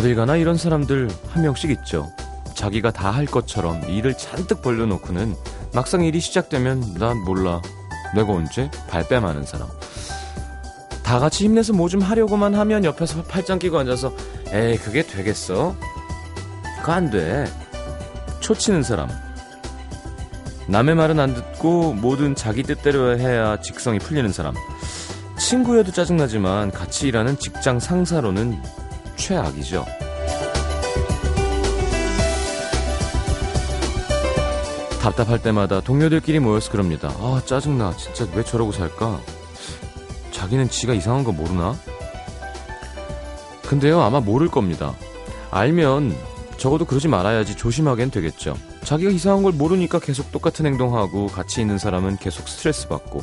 어딜 가나 이런 사람들 한 명씩 있죠. 자기가 다 할 것처럼 일을 잔뜩 벌려놓고는 막상 일이 시작되면 난 몰라. 내가 언제? 발뺌하는 사람. 다 같이 힘내서 뭐 좀 하려고만 하면 옆에서 팔짱 끼고 앉아서 에이 그게 되겠어? 그거 안 돼. 초치는 사람. 남의 말은 안 듣고 뭐든 자기 뜻대로 해야 직성이 풀리는 사람. 친구여도 짜증나지만 같이 일하는 직장 상사로는 최악이죠. 답답할 때마다 동료들끼리 모여서 그럽니다. 아, 짜증나. 진짜 왜 저러고 살까? 자기는 지가 이상한 거 모르나? 근데요, 아마 모를 겁니다. 알면 적어도 그러지 말아야지 조심하겐 되겠죠. 자기가 이상한 걸 모르니까 계속 똑같은 행동하고 같이 있는 사람은 계속 스트레스 받고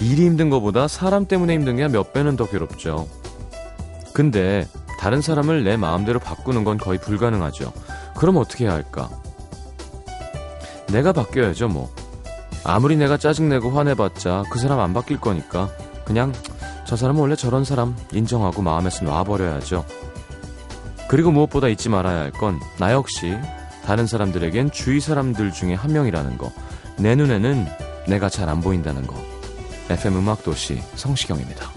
일이 힘든 것보다 사람 때문에 힘든 게 몇 배는 더 괴롭죠. 근데 다른 사람을 내 마음대로 바꾸는 건 거의 불가능하죠. 그럼 어떻게 해야 할까? 내가 바뀌어야죠, 뭐. 아무리 내가 짜증내고 화내봤자 그 사람 안 바뀔 거니까 그냥 저 사람은 원래 저런 사람 인정하고 마음에서 놔버려야죠. 그리고 무엇보다 잊지 말아야 할 건 나 역시 다른 사람들에겐 주위 사람들 중에 한 명이라는 거. 내 눈에는 내가 잘 안 보인다는 거. FM 음악도시 성시경입니다.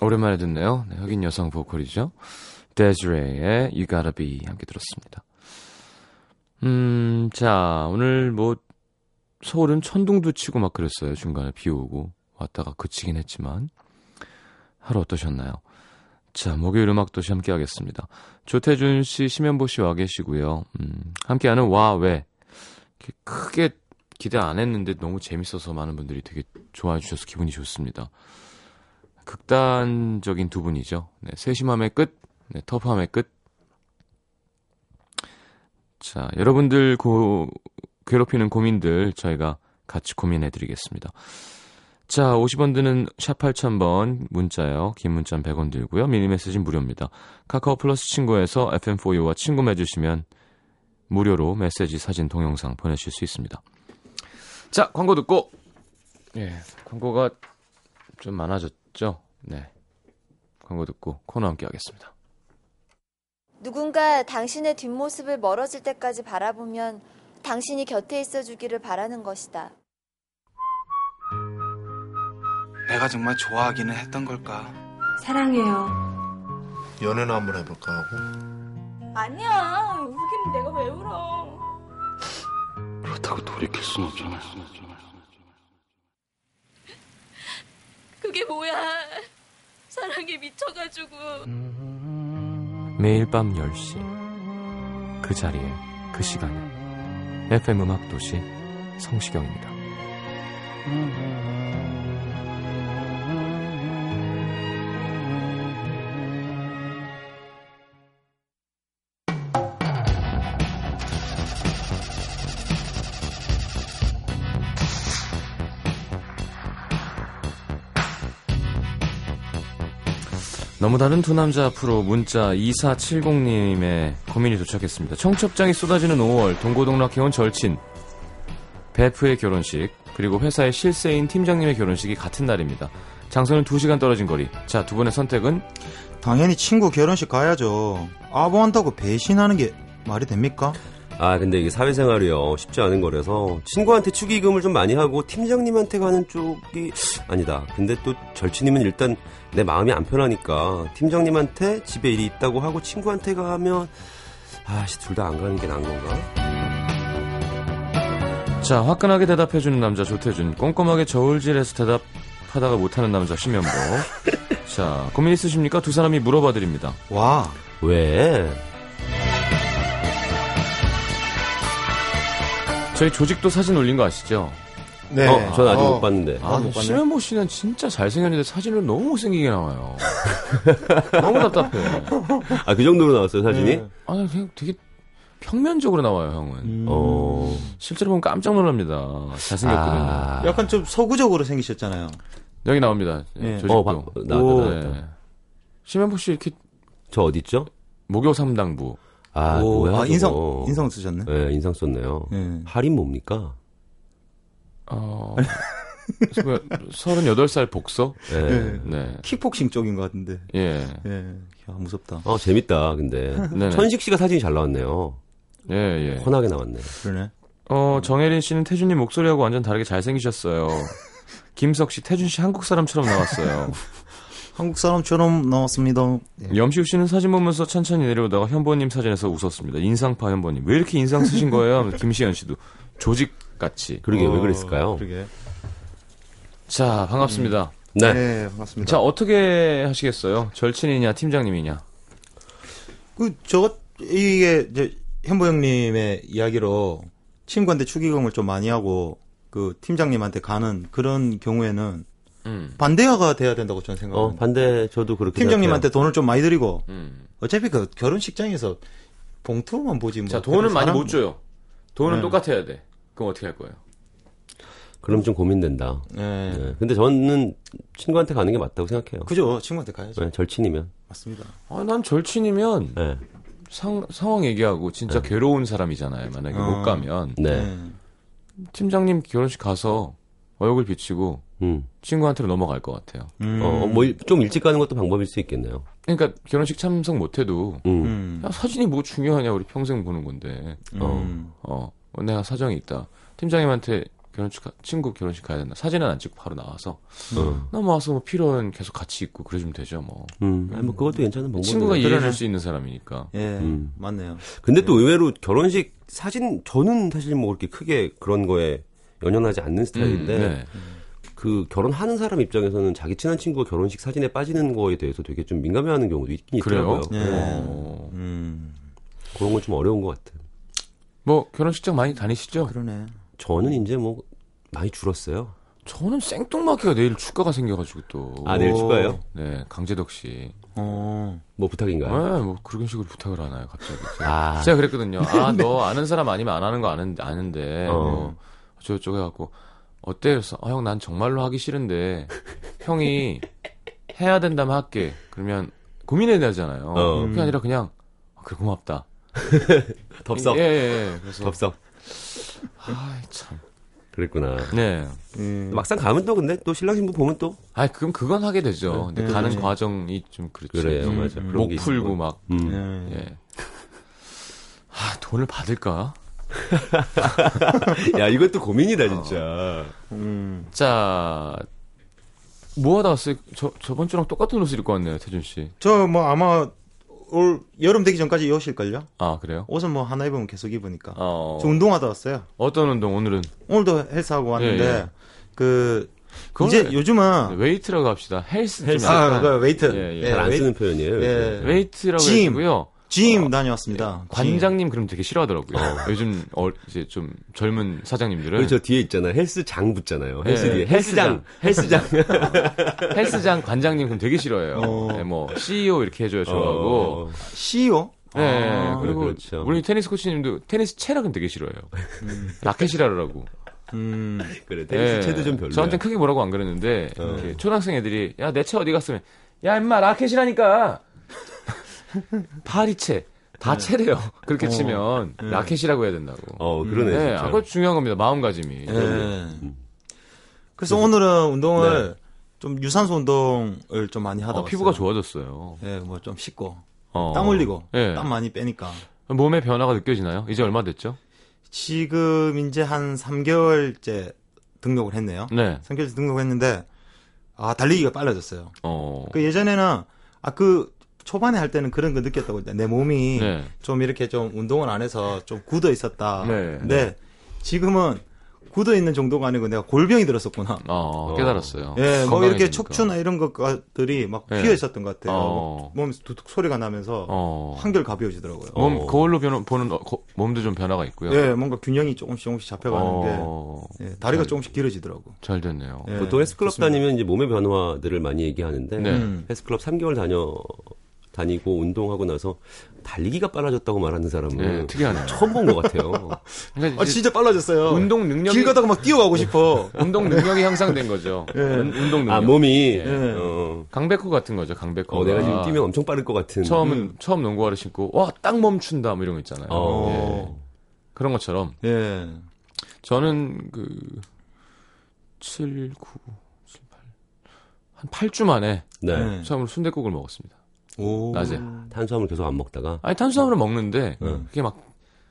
오랜만에 듣네요. 네, 흑인 여성 보컬이죠. 데즈레이의 You Gotta Be 함께 들었습니다. 음, 자, 오늘 뭐 서울은 천둥도 치고 막 그랬어요. 중간에 비 오고 왔다가 그치긴 했지만 하루 어떠셨나요? 자, 목요일 음악도시 함께 하겠습니다. 조태준 씨, 심현보 씨 와 계시고요. 음, 함께하는 와, 왜. 크게 기대 안 했는데 너무 재밌어서 많은 분들이 되게 좋아해 주셔서 기분이 좋습니다. 극단적인 두 분이죠. 네, 세심함의 끝, 네, 터프함의 끝. 자, 여러분들 고, 괴롭히는 고민들 저희가 같이 고민해 드리겠습니다. 자, 50원 드는 샵 8000번 문자요. 긴 문자는 100원 들고요. 미니 메시지는 무료입니다. 카카오 플러스 친구에서 FM4U와 친구 맺으시면 무료로 메시지, 사진, 동영상 보내실 수 있습니다. 자, 광고 듣고 예, 광고가 좀 많아졌죠? 네. 광고 듣고 코너 함께 하겠습니다. 누군가 당신의 뒷모습을 멀어질 때까지 바라보면 당신이 곁에 있어 주기를 바라는 것이다. 내가 정말 좋아하기는 했던 걸까? 사랑해요. 연애나 한번 해볼까 하고 아니야. 울기는 내가 왜 울어? 그렇다고 돌이킬 순 없잖아요. 그게 뭐야? 사랑에 미쳐가지고. 매일 밤 10시 그 자리에 그 시간에 FM 음악 도시 성시경입니다. 너무 다른 두 남자 앞으로 문자 2470님의 고민이 도착했습니다. 청첩장이 쏟아지는 5월 동고동락해온 절친 베프의 결혼식 그리고 회사의 실세인 팀장님의 결혼식이 같은 날입니다. 장소는 2시간 떨어진 거리. 자, 두 분의 선택은 당연히 친구 결혼식 가야죠. 아부한다고 배신하는 게 말이 됩니까? 아 근데 이게 사회생활이요 쉽지 않은 거라서 친구한테 축의금을 좀 많이 하고 팀장님한테 가는 쪽이 아니다 근데 또 절친이면 일단 내 마음이 안 편하니까 팀장님한테 집에 일이 있다고 하고 친구한테 가면 아씨 둘 다 안 가는 게 나은 건가? 자, 화끈하게 대답해주는 남자 조태준, 꼼꼼하게 저울질해서 대답하다가 못하는 남자 심연보. 자, 고민 있으십니까? 두 사람이 물어봐 드립니다. 와, 왜? 저희 조직도 사진 올린 거 아시죠? 네. 어, 전 아직 어, 못 봤는데. 아, 못. 심현보 씨는 진짜 잘생겼는데 사진으로 너무 못생기게 나와요. 너무 답답해. 아, 그 정도로 나왔어요, 사진이? 네. 아, 그냥 되게 평면적으로 나와요, 형은. 음. 어. 실제로 보면 깜짝 놀랍니다. 잘생겼거든요. 아. 약간 좀 서구적으로 생기셨잖아요. 여기 나옵니다. 네. 조직도. 어, 봐- 나왔다, 오. 나왔다. 심현보 씨 이렇게 저 어딨죠? 목요 삼당부. 아, 오, 뭐야. 아, 저거. 인성, 인성 쓰셨네. 네, 인상 썼네요. 네. 할인 뭡니까? 어, 38살 복서? 네. 네. 네. 킥복싱 쪽인 것 같은데. 예. 예. 야, 무섭다. 어, 재밌다, 근데. 천식 씨가 사진이 잘 나왔네요. 예, 예. 훤하게 나왔네. 그러네. 어, 정혜린 씨는 태준님 목소리하고 완전 다르게 잘생기셨어요. 김석 씨, 태준 씨 한국 사람처럼 나왔어요. 한국 사람처럼 나왔습니다. 예. 염시우 씨는 사진 보면서 천천히 내려오다가 현보님 사진에서 웃었습니다. 인상파 현보님. 왜 이렇게 인상 쓰신 거예요? 김시현 씨도 조직 같이. 그러게, 왜 어, 그랬을까요? 그러게. 자, 반갑습니다. 네. 네, 반갑습니다. 자, 어떻게 하시겠어요? 절친이냐, 팀장님이냐? 그, 저, 이게, 이제, 현보 형님의 이야기로 친구한테 축의금을 좀 많이 하고, 그, 팀장님한테 가는 그런 경우에는 음. 반대가 돼야 된다고 저는 어, 생각합니다. 반대, 저도 그렇게. 팀장님한테 돈을 좀 많이 드리고, 음. 어차피 그 결혼식장에서 봉투만 보지 뭐. 자, 돈은 많이 못 줘요. 돈은 네. 똑같아야 돼. 그럼 어떻게 할 거예요? 생각해요. 그럼 좀 고민된다. 네. 네. 근데 저는 친구한테 가는 게 맞다고 생각해요. 그죠. 친구한테 가야죠. 네, 절친이면. 맞습니다. 아, 난 절친이면 네. 상, 상황 얘기하고 진짜 괴로운 사람이잖아요. 만약에 어. 못 가면. 네. 팀장님 결혼식 가서 얼굴 비치고 음. 친구한테로 넘어갈 것 같아요. 음. 어, 뭐, 좀 일찍 가는 것도 방법일 수 있겠네요. 그러니까 결혼식 참석 못해도 음. 음. 야, 사진이 뭐 중요하냐 우리 평생 보는 건데 음. 어 어, 내가 사정이 있다 팀장님한테 결혼식 가- 친구 결혼식 가야 된다 사진은 안 찍고 바로 나와서 어. 넘어와서 뭐 필요한 계속 같이 있고 그래주면 되죠 뭐 음. 아니, 뭐, 그것도 괜찮은 방법이에요. 친구가 이해해줄. 수 있는 사람이니까 예, 음. 맞네요. 근데 또 의외로 결혼식 사진, 저는 사실 뭐 그렇게 크게 그런 거에 연연하지 않는 스타일인데, 음, 네. 그 결혼하는 사람 입장에서는 자기 친한 친구가 결혼식 사진에 빠지는 거에 대해서 되게 좀 민감해하는 경우도 있긴 그래요? 있더라고요. 예. 어, 음. 그런 건 좀 어려운 것 같아요. 뭐 결혼식장 많이 다니시죠? 그러네. 저는 이제 뭐 많이 줄었어요. 저는 생뚱맞게가 내일 축가가 생겨가지고 또 아, 내일 오. 축가요? 네 강재덕 씨 어. 뭐 네, 부탁인가요? 뭐 그런 식으로 부탁을 하나요 갑자기 아, 제가 그랬거든요. 아, 너 아는 사람 아니면 안 하는 거 아는, 아는데, 어. 뭐, 어쩌고저쩌고 해갖고, 어때? 그래서, 아, 형, 난 정말로 하기 싫은데, 형이 해야 된다면 할게. 그러면 고민해야 되잖아요. 어. 그게 아니라 그냥, 아, 그래, 고맙다. 덥석. 예, 예, 예. 그래서, 덥석. 아, 참. 그랬구나. 네. 음. 막상 가면 또 근데 또 신랑 신부 보면 또 아, 그럼 그건 하게 되죠. 근데 네, 가는 네. 과정이 좀 그렇지. 그래요, 음, 맞아. 목게 풀고 있고. 막, 음. 예. 예. 아, 돈을 받을까? 야 이것도 고민이다 진짜. 음. 자, 뭐 하다 왔어요? 저, 저번 주랑 똑같은 옷을 입고 왔네요, 태준 씨. 저 뭐 아마 올 여름 되기 전까지 입으실걸요? 아, 그래요? 옷은 뭐 하나 입으면 계속 입으니까. 어, 저 운동하다 왔어요. 어떤 운동, 오늘은? 오늘도 헬스하고 왔는데 예, 예. 그 이제 요즘은 weight라고 합시다. 헬스. 헬스. 좀 아, 그 weight. 예, 예. 예, 잘안 웨이- 쓰는 표현이에요. 예. weight라고 gym. 해가지고요. gym 다녀왔습니다. 관장님 그럼 되게 싫어하더라고요. 요즘 어, 이제 좀 젊은 사장님들은 저 뒤에 있잖아요. 헬스장 붙잖아요. 헬스 예, 뒤에 헬스장. 헬스장. 헬스장 관장님 그럼 되게 싫어해요. 어. 예, 뭐 CEO 이렇게 해줘야 좋아하고. 어, CEO? 예, 아, 그리고 그렇죠. 우리 테니스 코치님도 테니스 채라 그럼 되게 싫어해요. 라켓이라라고. 음. 그래. 테니스 예. 채도 좀 별로야. 저한테 크게 뭐라고 안 그랬는데 어. 이렇게 초등학생 애들이 야 내 채 어디 갔으면 야 임마 라켓이라니까 파리채 다 채래요. 그렇게 어. 치면 예. 라켓이라고 해야 된다고. 어, 그러네. 네. 아, 그거 중요한 겁니다. 마음가짐이. 예. 음. 그래서 오늘은 운동을 좀 유산소 운동을 좀 많이 하다 어. 피부가 좋아졌어요. 예, 뭐좀 씻고 어. 땀 흘리고 예. 땀 많이 빼니까 몸의 변화가 느껴지나요? 이제 얼마 됐죠? 지금 이제 한 3개월째 등록을 했네요. 네. 3개월째 등록했는데 아 달리기가 빨라졌어요. 어. 그 예전에는 아 그 초반에 할 때는 그런 거 느꼈다고 내 몸이 네. 좀 이렇게 좀 운동을 안 해서 좀 굳어 있었다. 네. 근데 지금은 굳어 있는 정도가 아니고 내가 골병이 들었었구나. 어, 깨달았어요. 예, 뭐 건강해지니까. 이렇게 척추나 이런 것들이 막 예. 휘어 있었던 것 같아요. 어. 몸에서 두둑 소리가 나면서 어. 한결 가벼워지더라고요. 몸 어. 거울로 변, 보는 어, 거- 몸도 좀 변화가 있고요. 예, 뭔가 균형이 조금씩 조금씩 잡혀가는 어, 게 예, 다리가 조금씩 길어지더라고. 잘 됐네요. 예, 보통 헬스클럽 좋습니다. 다니면 이제 몸의 변화들을 많이 얘기하는데 네. 음. 헬스클럽 3개월 다녀 다니고 운동하고 나서 달리기가 빨라졌다고 말하는 사람은 네, 특이하네요. 처음 본 것 같아요. 그러니까 아, 진짜 빨라졌어요. 운동 능력이 길 가다가 막 뛰어가고 싶어. 운동 능력이 향상된 거죠. 예. 운- 운동 능력. 아 몸이 예. 어, 강백호 같은 거죠. 강백호. 어, 내가 지금 뛰면 엄청 빠를 것 같은. 처음은 처음 농구화를 신고 와딱 멈춘다 뭐 이런 거 있잖아요. 어. 예. 그런 것처럼 예. 저는 그 7, 9, 7, 8, 한 8주 만에 네. 네. 처음으로 순대국을 먹었습니다. 오. 낮에. 탄수화물 계속 안 먹다가 아니 탄수화물을 먹는데 음. 그게 막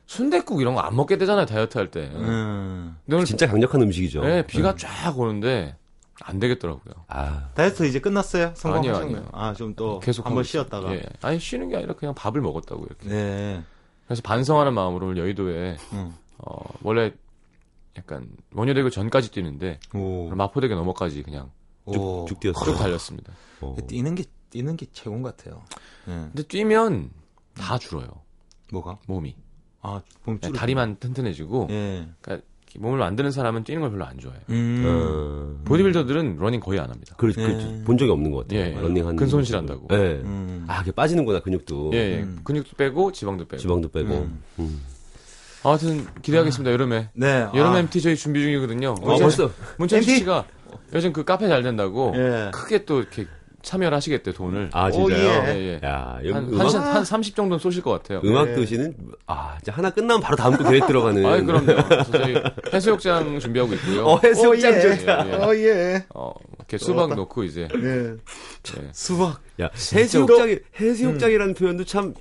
순대국 이런 거 안 먹게 되잖아요 다이어트 할 때. 음. 근데 오늘 진짜 강력한 음식이죠. 네, 비가 쫙 오는데 안 되겠더라고요. 아, 다이어트 이제 끝났어요? 성공하셨나요? 아니요, 아니요. 아, 좀 또 계속 한번 쉬었다가. 예. 아니 쉬는 게 아니라 그냥 밥을 먹었다고 이렇게. 네. 그래서 반성하는 마음으로 오늘 여의도에 음. 어, 원래 약간 원효대교 전까지 뛰는데 오. 마포대교 넘어까지 그냥 오. 쭉 뛰었어. 쭉 달렸습니다. 어. 뛰는 게 뛰는 게 최고인 것 같아요. 예. 근데 뛰면 다 줄어요. 뭐가? 몸이. 아, 몸 그냥 줄. 다리만 튼튼해지고 예. 그러니까 몸을 만드는 사람은 뛰는 걸 별로 안 좋아해요. 음. 어. 보디빌더들은 러닝 거의 안 합니다. 그, 예. 그, 본 적이 없는 것 같아요. 예, 예. 런닝하는. 근손실 한다고. 예. 음. 아, 그게 빠지는구나, 근육도. 예, 예. 음. 근육도 빼고 지방도 빼고. 지방도 빼고. 음. 음. 아무튼 기대하겠습니다. 여름에. 네. 여름 아, MT 저희 준비 중이거든요. 아, 벌써. MT? 씨가 요즘 그 카페 잘 된다고 예. 크게 또 이렇게 참여를 하시겠대 돈을. 아, 오, 진짜요? 예. 예, 예. 야, 여기 한, 음악, 한, 한 30 정도는 쏘실 것 같아요. 음악 예. 도시는, 아, 진짜 하나 끝나면 바로 다음 거 계획 들어가는. 아이, 그럼요. 그래서 저희 해수욕장 준비하고 있고요. 어, 해수욕장 어, 예. 좋다. 예, 예. 어, 예. 어, 이렇게 수박 넣고 이제. 예. 예. 수박. 야, 해수욕장이, 해수욕장이라는 표현도 참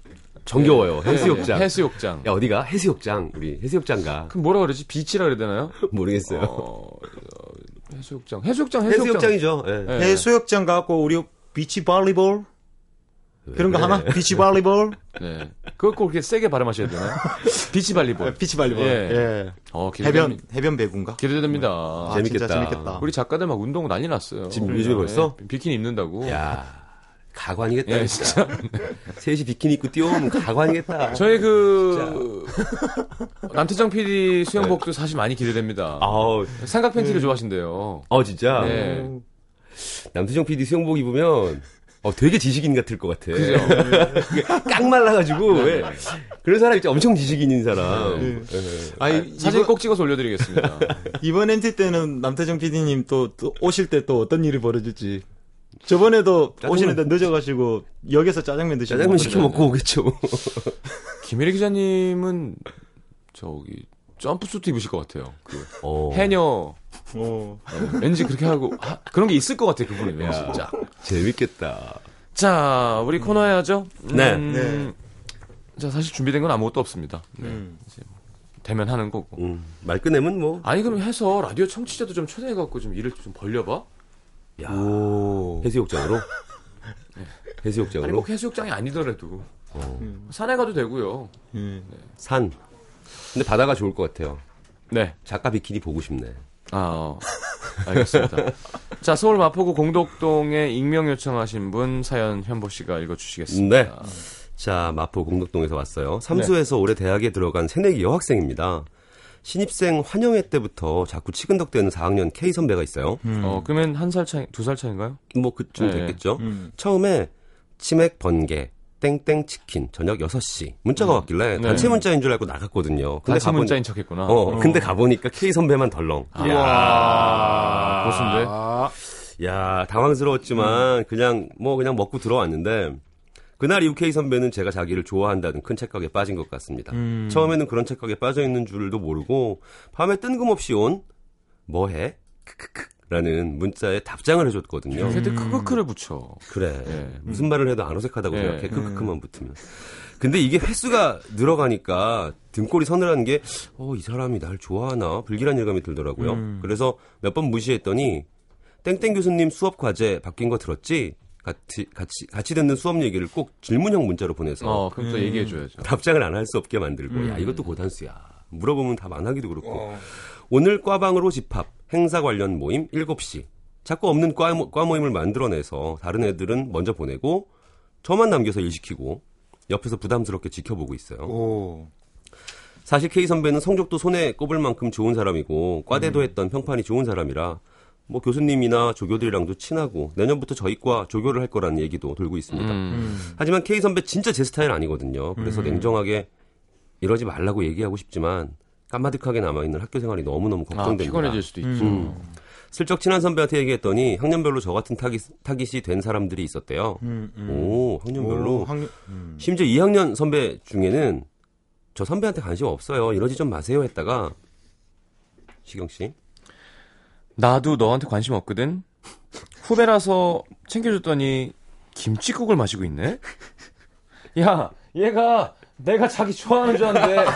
정겨워요. 해수욕장. 예, 해수욕장. 야, 어디가? 해수욕장. 우리 해수욕장 가. 그럼 뭐라 그러지? 비치라 그래야 되나요? 모르겠어요. 어, 어, 해수욕장. 해수욕장, 해수욕장. 해수욕장 이죠. 예. 예. 해수욕장 가고 우리 비치 볼리볼 그런 거 하나? 비치 볼리볼? 네. 그걸 꼭 그렇게 세게 발음하셔야 되나요? 비치 발리볼. 비치 볼리볼. 예. 예. 어, 해변. 해변 배구인가? 기대됩니다. 아, 재밌겠다. 재밌겠다. 우리 작가들 막 운동 난리 났어요. 지금 요즘에 벌써? 예, 비키니 입는다고. 야 가관이겠다. 예, 진짜. 셋이 비키니 입고 뛰어오면 가관이겠다. 저희 그 남태정 PD 수영복도 사실 많이 기대됩니다. 아우, 삼각 팬티를 좋아하신대요. 어, 진짜. 네. 남수정 PD 수영복 입으면, 어, 되게 지식인 같을 것 같아. 그죠? 깡 말라가지고, 왜. 그런 사람 있죠. 엄청 지식인인 사람. 네. 예. 아니, 사진 이번, 꼭 찍어서 올려드리겠습니다. 이번 NT 때는 남태정 PD님 또, 또 오실 때 또 어떤 일이 벌어질지. 저번에도 짜장면. 오시는데 늦어가지고 역에서 짜장면 드시고 짜장면 시켜 먹고 오겠죠. 김혜리 기자님은 저기 점프 수트 입으실 것 같아요. 그 어. 해녀 어. 어, 왠지 그렇게 하고 하- 그런 게 있을 것 같아요. 그분이 왠지 진짜. 재밌겠다. 자, 우리 코너 해야죠. 네. 네. 자, 사실 준비된 건 아무것도 없습니다. 네. 음. 되면 하는 거고. 음, 말 꺼내면 뭐. 아니 그럼 해서 라디오 청취자도 좀 초대해 갖고 좀 일을 좀 벌려봐. 야 오. 해수욕장으로? 아니 해수욕장으로? 꼭 해수욕장이 아니더라도 산에 가도 되고요. 음. 산. 근데 바다가 좋을 것 같아요. 네. 작가 비키니 보고 싶네. 아, 어. 알겠습니다. 자, 서울 마포구 공덕동에 익명 요청하신 분 사연 현보 씨가 읽어주시겠습니다. 네. 자, 마포 공덕동에서 왔어요. 삼수에서 올해 대학에 들어간 새내기 여학생입니다. 신입생 환영회 때부터 자꾸 치근덕대는 4학년 K 선배가 있어요. 어, 그러면 한 살 차이, 두 살 차인가요? 뭐 그쯤 네. 됐겠죠. 음. 처음에 치맥 번개 땡땡 치킨 저녁 6시 문자가 왔길래 네. 단체 문자인 줄 알고 나갔거든요. 근데 가보니 문자인 척했구나. 어, 근데 가보니까 K 선배만 덜렁. 아, 고수인데. 아. 야, 당황스러웠지만 그냥 뭐 그냥 먹고 들어왔는데 그날 이후 K 선배는 제가 자기를 좋아한다는 큰 착각에 빠진 것 같습니다. 음. 처음에는 그런 착각에 빠져 있는 줄도 모르고 밤에 뜬금없이 온 뭐해? 크크크 라는 문자에 답장을 해줬거든요. 그때 크크크를 붙여. 그래. 예. 무슨 말을 해도 안 어색하다고 예. 생각해. 크크크만 붙으면. 근데 이게 횟수가 늘어가니까 등골이 서늘한 게, 어, 이 사람이 날 좋아하나? 불길한 예감이 들더라고요. 음. 그래서 몇 번 무시했더니, 땡땡 교수님 수업 과제 바뀐 거 들었지? 같이, 같이, 같이 듣는 수업 얘기를 꼭 질문형 문자로 보내서 어, 그럼 또 얘기해 줘야죠. 답장을 안 할 수 없게 만들고, 음. 야, 이것도 고단수야. 물어보면 답 안 하기도 그렇고. 오늘 과방으로 집합, 행사 관련 모임 7시. 자꾸 없는 과, 모- 과 모임을 만들어내서 다른 애들은 먼저 보내고 저만 남겨서 일 시키고 옆에서 부담스럽게 지켜보고 있어요. 오. 사실 K 선배는 성적도 손에 꼽을 만큼 좋은 사람이고 과대도 했던 평판이 좋은 사람이라 뭐 교수님이나 조교들이랑도 친하고 내년부터 저희 과 조교를 할 거라는 얘기도 돌고 있습니다. 음. 하지만 K 선배 진짜 제 스타일 아니거든요. 그래서 냉정하게 이러지 말라고 얘기하고 싶지만 까마득하게 남아있는 학교 생활이 너무너무 아, 걱정됩니다. 피곤해질 수도 있죠. 음. 슬쩍 친한 선배한테 얘기했더니 학년별로 저 같은 타깃, 타깃이 된 사람들이 있었대요. 음, 음. 오, 학년별로. 오, 학년- 음. 심지어 2학년 선배 중에는 저 선배한테 관심 없어요. 이러지 좀 마세요 했다가 시경 씨. 나도 너한테 관심 없거든. 후배라서 챙겨줬더니 김치국을 마시고 있네. 야, 얘가 내가 자기 좋아하는 줄 아는데.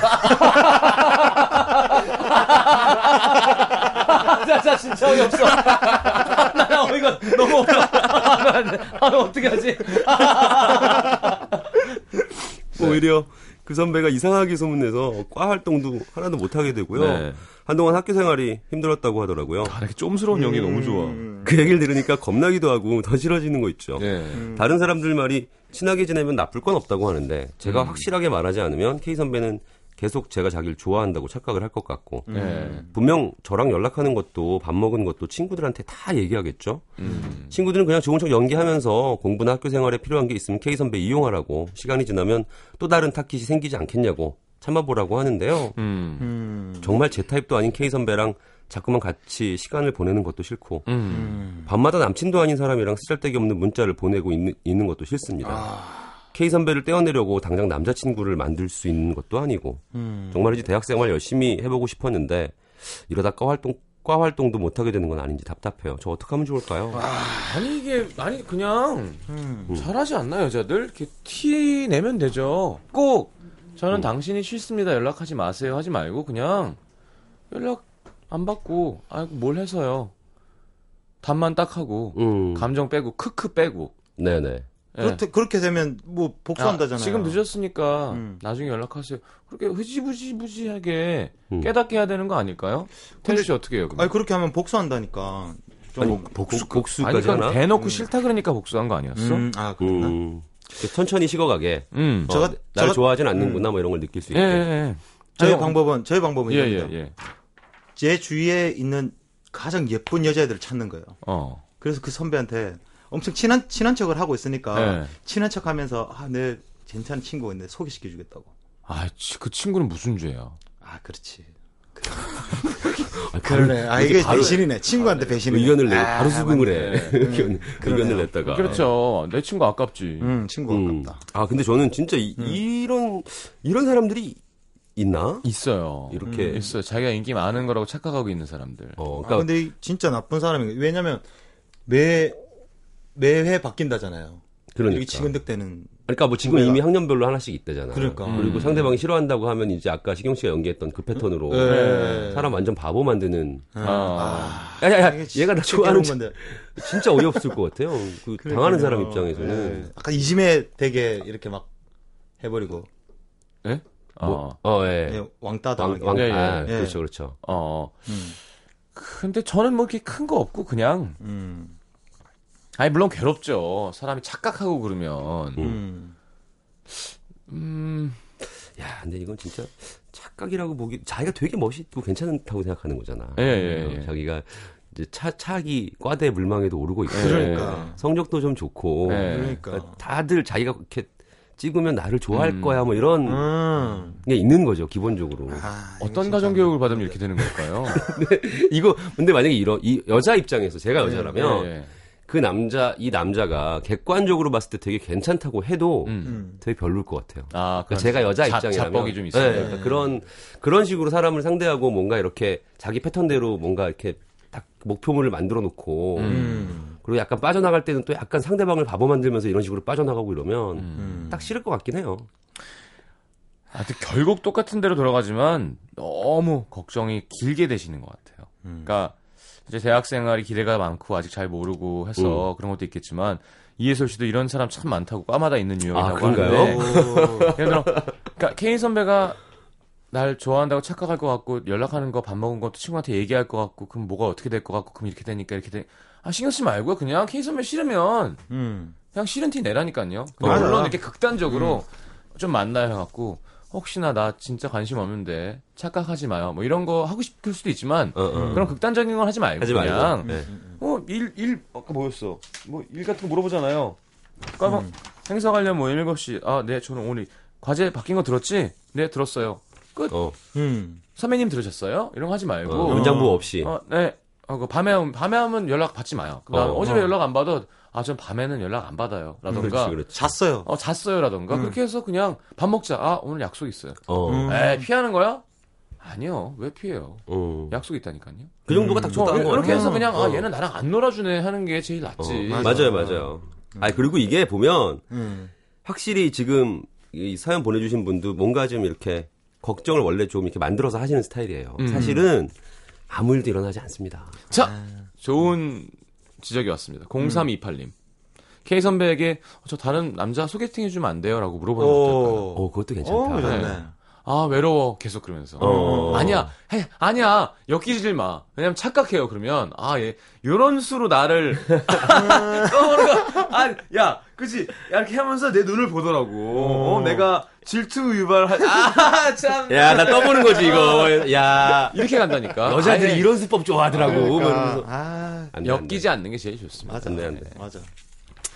자, 진짜 어이없어. 나 어이가 너무 없어. 아, 나 어떻게 하지? 오히려 그 선배가 이상하게 소문내서 과 활동도 하나도 못하게 되고요. 네. 한동안 학교 생활이 힘들었다고 하더라고요. 아, 이렇게 쫌스러운 연기 너무 좋아. 그 얘기를 들으니까 겁나기도 하고 더 싫어지는 거 있죠. 네. 다른 사람들 말이 친하게 지내면 나쁠 건 없다고 하는데 제가 확실하게 말하지 않으면 K 선배는 계속 제가 자기를 좋아한다고 착각을 할 것 같고 네. 분명 저랑 연락하는 것도 밥 먹은 것도 친구들한테 다 얘기하겠죠. 음. 친구들은 그냥 좋은 척 연기하면서 공부나 학교 생활에 필요한 게 있으면 K 선배 이용하라고 시간이 지나면 또 다른 타깃이 생기지 않겠냐고 참아보라고 하는데요. 음. 음. 정말 제 타입도 아닌 K 선배랑 자꾸만 같이 시간을 보내는 것도 싫고 음. 밤마다 남친도 아닌 사람이랑 쓰잘데기 없는 문자를 보내고 있는, 있는 것도 싫습니다. K 선배를 떼어내려고 당장 남자친구를 만들 수 있는 것도 아니고 음. 정말이지 대학생활 열심히 해보고 싶었는데 이러다 과 활동 과 활동도 못 하게 되는 건 아닌지 답답해요. 저 어떻게 하면 좋을까요? 아 니 이게 아니 그냥 음. 잘하지 않나 여자들 이렇게 티 내면 되죠. 꼭 저는 당신이 싫습니다 연락하지 마세요 하지 말고 그냥 연락 안 받고 아이고 뭘 해서요. 답만 딱 하고 음, 감정 빼고 크크 빼고. 네네. 예. 그렇게, 그렇게 되면 뭐 복수한다잖아요. 아, 지금 늦었으니까 음. 나중에 연락하세요. 그렇게 흐지부지부지하게 음. 깨닫게 해야 되는 거 아닐까요? 태주 씨 어떻게 해요? 그럼? 아니 그렇게 하면 복수한다니까. 좀 아니, 뭐- 복수, 아니 복수까지 그러니까 하나? 대놓고 싫다 그러니까 복수한 거 아니었어? 음, 아 그렇나? 음, 천천히 식어가게. 음. 어, 저가- 나를 저가- 좋아하진 않는구나 뭐 이런 걸 느낄 수 예, 있게. 예, 예. 저희 아니, 방법은 저희 방법은 예, 이겁니다. 예, 예. 제 주위에 있는 가장 예쁜 여자애들을 찾는 거예요. 어. 그래서 그 선배한테 엄청 친한 친한 척을 하고 있으니까 네. 친한 척하면서 아내 괜찮은 친구가 있는데 소개시켜 주겠다고. 아, 치- 그 친구는 무슨 죄야? 아 그렇지. 아, 바로- 그러네. 아 이게 바로 배신이네. 친구한테 배신이네. 의견을 내 아, 바로 수긍을. 해. 의견, 의견을 냈다가. 그렇죠. 내 친구 아깝지. 음 친구 음. 아깝다. 아 근데 저는 진짜 이, 런 이런 사람들이 있나? 있어요. 이렇게 있어요. 자기가 인기 많은 거라고 착각하고 있는 사람들. 어 아, 그러니까 근데 이 진짜 나쁜 사람이 왜냐면 매 매회 바뀐다잖아요. 그러니까 이렇게 치근득대는 그러니까 뭐 지금. 이미 학년별로 하나씩 있대잖아. 그러니까. 그리고 상대방이 싫어한다고 하면 이제 아까 시경 씨가 연기했던 그 패턴으로 네. 사람 완전 바보 만드는. 아. 야야야, 이게 얘가 나 좋아하는 건데. 진짜 어이없을 것 같아요. 그 당하는 사람. 입장에서는 예. 약간 이심에 되게 이렇게 막 해버리고 예? 뭐, 어. 어, 예. 예, 왕따 왕, 당하게. 왕, 예, 예. 아, 예. 그렇죠, 그렇죠. 어. 음. 근데 저는 뭐 이렇게 큰 거 없고 그냥 음. 아니 물론 괴롭죠. 사람이 착각하고 그러면 음. 음. 야, 근데 이건 진짜 착각이라고 보기, 자기가 되게 멋있고 괜찮다고 생각하는 거잖아. 예, 예, 예. 자기가 이제 차, 차기 과대 물망에도 오르고 있고. 그러니까. 성적도 좀 좋고. 예. 그러니까. 다들 자기가 그렇게 찍으면 나를 좋아할 음. 거야, 뭐 이런 음. 게 있는 거죠, 기본적으로. 아, 어떤 가정. 교육을 받으면 이렇게 되는 걸까요? 이거, 근데 만약에 이런, 이 여자 입장에서, 제가 여자라면, 예, 예. 그 남자, 이 남자가 객관적으로 봤을 때 되게 괜찮다고 해도 음. 음. 되게 별로일 것 같아요. 아, 그러니까 제가 여자 자- 입장이라면 자뻑이 좀 있어요. 네, 그러니까 그런 그런 식으로 사람을 상대하고 뭔가 이렇게 자기 패턴대로 뭔가 이렇게 딱 목표물을 만들어 놓고 음. 그리고 약간 빠져나갈 때는 또 약간 상대방을 바보 만들면서 이런 식으로 빠져나가고 이러면 음. 딱 싫을 것 같긴 해요. 아, 근데 결국 똑같은 데로 돌아가지만 너무 걱정이 길게 되시는 것 같아요. 음. 그러니까 이제 대학 생활이 기대가 많고 아직 잘 모르고 해서 그런 것도 있겠지만 이해솔 씨도 이런 사람 참 많다고 과마다 있는 유형이라고 아? 하는데 오. 예를 들어 그러니까 케인 선배가 날 좋아한다고 착각할 것 같고 연락하는 거 밥 먹은 것도 친구한테 얘기할 것 같고 그럼 뭐가 어떻게 될 것 같고 그럼 이렇게 되니까 이렇게 돼. 아 신경 쓰지 말고요. 그냥 K 선배 싫으면 음. 그냥 싫은 티 내라니까요. 물론 이렇게 극단적으로 좀 만나요 해갖고 혹시나 나 진짜 관심 없는데 착각하지 마요. 뭐 이런 거 하고 싶을 수도 있지만 어, 어. 그런 극단적인 건 하지 말고 하지. 그냥 네. 어일 일 아까 뭐였어? 뭐 일 같은 거 물어보잖아요. 그러니까 뭐 행사 관련 뭐 7시 아 네 저는 오늘 과제 바뀐 거 들었지? 네 들었어요. 어, 음. 선배님 들으셨어요? 이런 거 하지 말고 어, 연장부 없이. 어, 네. 어, 그 밤에, 오- 밤에 하면 연락 받지 마요. 나 어. 어, 제 연락 안 받아. 아, 전 밤에는 연락 안 받아요. 라던가. 그렇지, 그렇지. 잤어요. 어, 잤어요 라던가. 그렇게 해서 그냥 밥 먹자. 아, 오늘 약속 있어요. 어, 음. 에 피하는 거야? 아니요. 왜 피해요? 어. 약속 있다니까요. 그 정도가 딱 어, 적당한 거 이렇게. 해서 그냥, 어. 아, 얘는 나랑 안 놀아주네 하는 게 제일 낫지. 어, 맞아요, 맞아요. 아 그리고 이게 보면 음. 확실히 지금 이 사연 보내주신 분도 뭔가 좀 이렇게 걱정을 원래 좀 이렇게 만들어서 하시는 스타일이에요. 음. 사실은 아무 일도 일어나지 않습니다. 자, 좋은 지적이 왔습니다. 0328님. K 선배에게 어, 저 다른 남자 소개팅 해주면 안 돼요? 라고 물어보는 거 어떨까요? 어, 그것도 괜찮다. 어, 좋네. 네. 아, 외로워. 계속 그러면서. 어. 아니야, 해, 아니야. 엮이질 마. 왜냐면 착각해요. 그러면, 아, 얘, 요런 수로 나를, 떠오르가, 아, 야, 그치. 야, 이렇게 하면서 내 눈을 보더라고. 어, 내가 질투 유발할, 아, 참. 야, 나 떠보는 거지, 이거. 야. 이렇게 간다니까. 여자들이 아예 이런 수법 좋아하더라고. 그러니까. 그러면서. 아, 안 돼, 안 돼. 엮이지 않는 게 제일 좋습니다. 맞아. 안 돼, 안 돼. 맞아.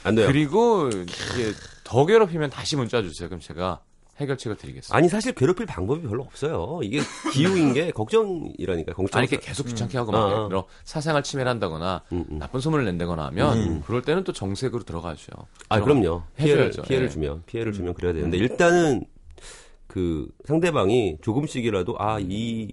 안 돼요. 그리고, 이게, 더 괴롭히면 다시 문자 주세요. 그럼 제가 해결책을 드리겠습니다. 아니, 사실 괴롭힐 방법이 별로 없어요. 이게 기우인 게 걱정이라니까, 걱정. 아니, 이렇게 계속 귀찮게 하고 막, 들어 사생활 침해를 한다거나, 음, 음. 나쁜 소문을 낸다거나 하면, 그럴 때는 또 정색으로 들어가죠. 아, 그럼요. 피해를, 해줘야죠. 피해를 예. 주면, 피해를 주면 그래야 되는데, 일단은, 그, 상대방이 조금씩이라도, 아, 이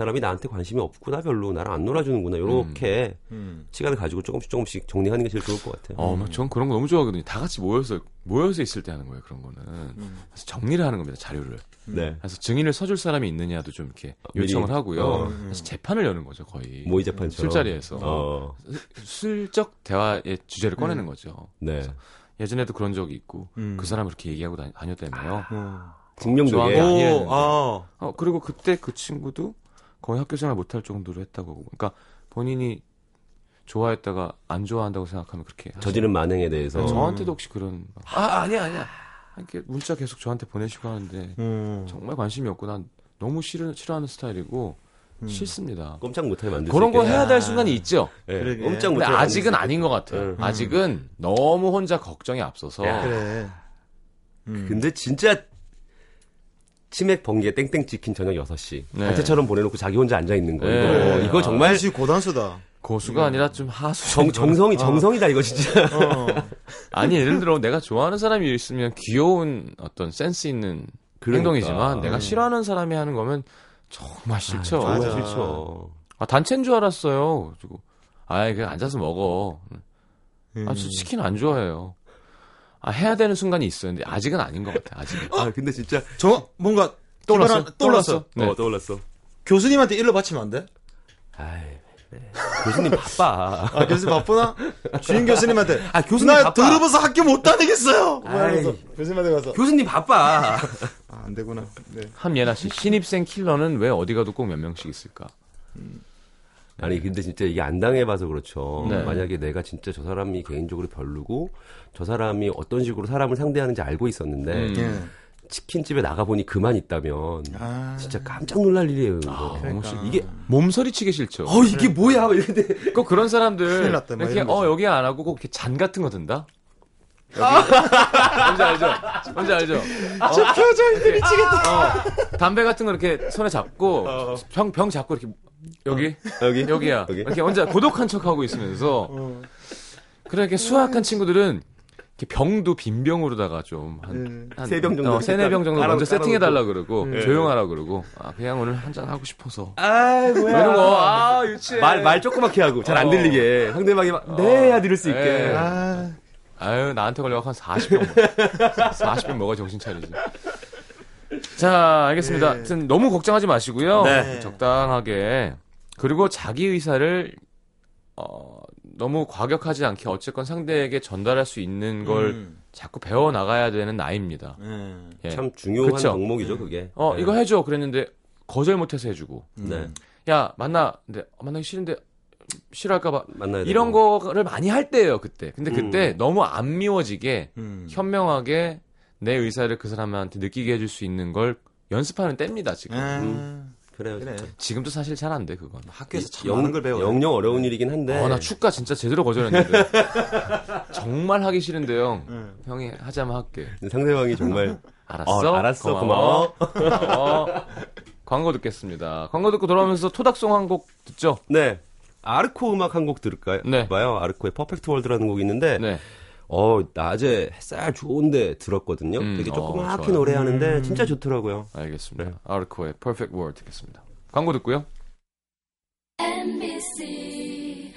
사람이 나한테 관심이 없구나, 별로. 나랑 안 놀아주는구나. 요렇게 음. 시간을 가지고 조금씩 조금씩 정리하는 게 제일 좋을 것 같아요. 어, 전 그런 거 너무 좋아하거든요. 다 같이 모여서 모여서 있을 때 하는 거예요. 그런 거는. 그래서 정리를 하는 겁니다. 자료를. 네. 그래서 증인을 서줄 사람이 있느냐도 좀 이렇게 미리. 요청을 하고요. 어. 그래서 재판을 여는 거죠, 거의. 모의 재판처럼. 술자리에서. 어, 슬쩍 대화의 주제를 꺼내는 거죠. 네. 예전에도 그런 적이 있고 음. 그 사람 그렇게 얘기하고 다녔- 다녔다며요. 어. 증명되게. 좋아하는. 오, 아. 어, 그리고 그때 그 친구도 거의 학교 생활 못할 정도로 했다고. 그러니까 본인이 좋아했다가 안 좋아한다고 생각하면 그렇게 저지른 만행에 대해서. 네, 저한테도 혹시 그런 막, 아 아니야 아니야 이렇게 문자 계속 저한테 보내시고 하는데 음. 정말 관심이 없고 난 너무 싫어 싫어하는 스타일이고 싫습니다. 꼼짝 못하게 만들 그런 수 거. 해야 될 순간이 있죠. 예, 그러게. 꼼짝 못하게 아직은 아닌 것 같아요. 음. 아직은 너무 혼자 걱정이 앞서서 야. 그래. 음. 근데 진짜 치맥 번개 땡땡 찍힌 저녁 6시. 네. 단체처럼 보내놓고 자기 혼자 앉아 있는 거. 네. 이거, 네. 이거 정말 사실 고단수다. 고수가 아니라 좀 하수 정, 정성이, 정성이다, 이거 진짜. 어. 아니 예를 들어 내가 좋아하는 사람이 있으면 귀여운 어떤 센스 있는 그러니까. 행동이지만 내가 싫어하는 사람이 하는 거면 정말 싫죠. 정말 맞아. 싫죠. 아, 단체인 줄 알았어요. 그리고 아이 그냥 앉아서 먹어. 음. 아, 저 치킨 안 좋아해요. 아, 해야 되는 순간이 있어요. 근데 아직은 아닌 것 같아. 아직은. 아, 근데 진짜. 저 뭔가 떠올랐어? 기발한- 떠올랐어. 네. 어, 떠올랐어. 교수님한테 일러 바치면 안 돼? 아이, 네. 교수님 바빠. 아, 교수님 바쁘나? 주인 교수님한테. 아, 교수님 나 바빠. 더러워서 학교 못 다니겠어요! 아이. 말하면서 교수님한테 가서. 교수님 바빠. 아, 안 되구나. 네. 함예나 씨, 신입생 킬러는 왜 어디 가도 꼭 몇 명씩 있을까? 아니 근데 진짜 이게 안 당해봐서 그렇죠. 네. 만약에 내가 진짜 저 사람이 개인적으로 별로고 저 사람이 어떤 식으로 사람을 상대하는지 알고 있었는데 음. 예. 치킨집에 나가 보니 그만 있다면 아. 진짜 깜짝 놀랄 일이에요. 이거. 너무 싫- 이게 몸서리 치기 싫죠. 어 이게 뭐야? 막 이런데 꼭 그런 사람들 났다, 막 이렇게 이런 어. 여기 안 하고 꼭 이렇게 잔 같은 거 든다. 여기. 뭔지 알죠? 뭔지 알죠? 저 표정이 미치겠다. 어, 담배 같은 거 이렇게 손에 잡고 병, 병 잡고 이렇게 여기? 여기? 여기야. 여기? 이렇게 혼자 고독한 척 하고 있으면서. 그래 이렇게 수학한 친구들은 이렇게 병도 빈병으로다가 좀한 음. 세병 정도 어, 세네 병 정도 깔아- 먼저 세팅해 달라 깔아놓고. 그러고 조용하라 그러고. 아 그냥 오늘 한잔 하고 싶어서. 아뭐 이런 거 아 유치해. 말, 말 조그맣게 하고 잘안 어. 들리게. 상대방이 막, 네, 해야 들을 수 있게. 네. 아, 아유 나한테 걸려 한 40병 40병 먹어 정신 차리지 자 알겠습니다 예. 하여튼 너무 걱정하지 마시고요 네. 적당하게 그리고 자기 의사를 어, 너무 과격하지 않게 어쨌건 상대에게 전달할 수 있는 걸 음. 자꾸 배워 나가야 되는 나이입니다. 예. 예. 참 중요한 그쵸? 덕목이죠, 그게. 어 네. 이거 해줘 그랬는데 거절 못해서 해주고 네. 야 만나 근데 어, 만나기 싫은데 싫어할까봐 만나야 이런 되고. 거를 많이 할 때예요 그때 근데 그때 음. 너무 안 미워지게 음. 현명하게 내 의사를 그 사람한테 느끼게 해줄 수 있는 걸 연습하는 때입니다 지금 예. 음. 그래요. 그래. 지금도 사실 잘 안 돼 그건 학교에서 참 영, 많은 걸 배워요. 영영 어려운 일이긴 한데. 어, 나 축가 진짜 제대로 거절했는데 정말 하기 싫은데 형 음. 형이 하자면 할게 상대방이 정말 알았어 어, 알았어, 고마워. 고마워. 광고 듣겠습니다 광고 듣고 돌아오면서 토닥송 한 곡 듣죠 네. 아르코 음악 한 곡 들을까요? 네. 봐요. 아르코의 퍼펙트 월드라는 곡이 있는데 네 어, 낮에 햇살 좋은데 들었거든요. 음, 되게 어, 조그맣게 좋아요. 노래하는데 진짜 좋더라고요. 알겠습니다. 아르코의 Perfect World 듣겠습니다. 광고 듣고요. MBC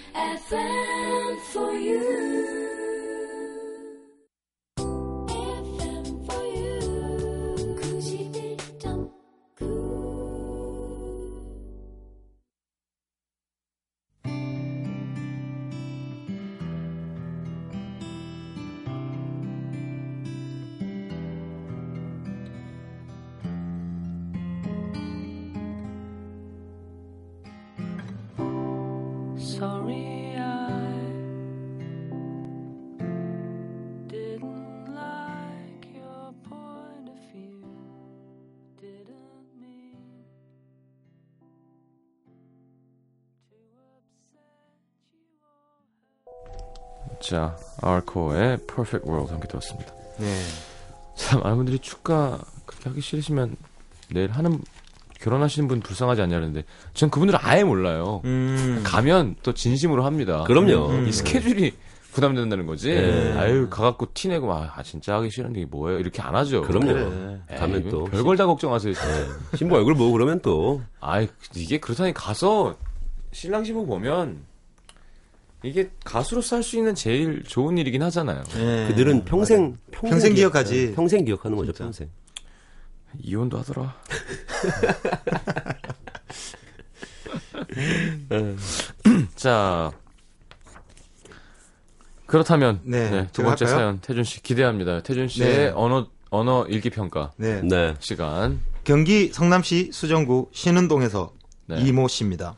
자, 아르코의 Perfect World 함께 들었습니다. 네. 참, 많은 분들이 축가 그렇게 하기 싫으시면 내일 하는 결혼하시는 분 불쌍하지 않냐는데 전 그분들은 아예 몰라요. 음. 가면 또 진심으로 합니다. 그럼요. 음. 이 스케줄이 부담된다는 거지. 네. 아유, 가갖고 티 내고 막, 아, 진짜 하기 싫은데 이게 뭐예요? 이렇게 안 하죠. 그럼요. 에이, 가면 또 별걸 다 걱정하세요. 진짜. 신부 얼굴 보고 그러면 또 아이 이게 그렇다니 가서 신랑 신부 보면 이게 가수로서 할 수 있는 제일 좋은 일이긴 하잖아요. 예. 그들은 평생 평생, 평생 기억- 기억하지. 네, 평생 기억하는 거죠, 진짜. 평생. 이혼도 하더라. 자 그렇다면 네, 네, 두 번째 할까요? 사연 태준 씨 기대합니다. 태준 씨의 네. 언어 언어 일기 평가 네. 네. 시간. 경기 성남시 수정구 신은동에서 네. 이모 씨입니다.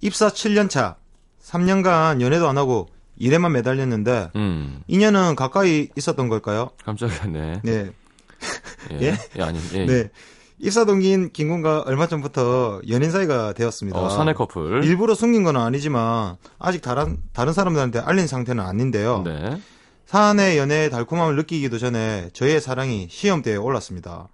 입사 7년 차, 3년간 연애도 안 하고 일에만 매달렸는데 음 인연은 가까이 있었던 걸까요? 깜짝이야 네. 네. 예. 예? 예, 아니 예. 네. 입사 동기인 김군과 얼마 전부터 연인 사이가 되었습니다. 어, 사내 커플. 일부러 숨긴 건 아니지만 아직 다른 다른 사람들한테 알린 상태는 아닌데요. 네. 사내 연애의 달콤함을 느끼기도 전에 저희의 사랑이 시험대에 올랐습니다.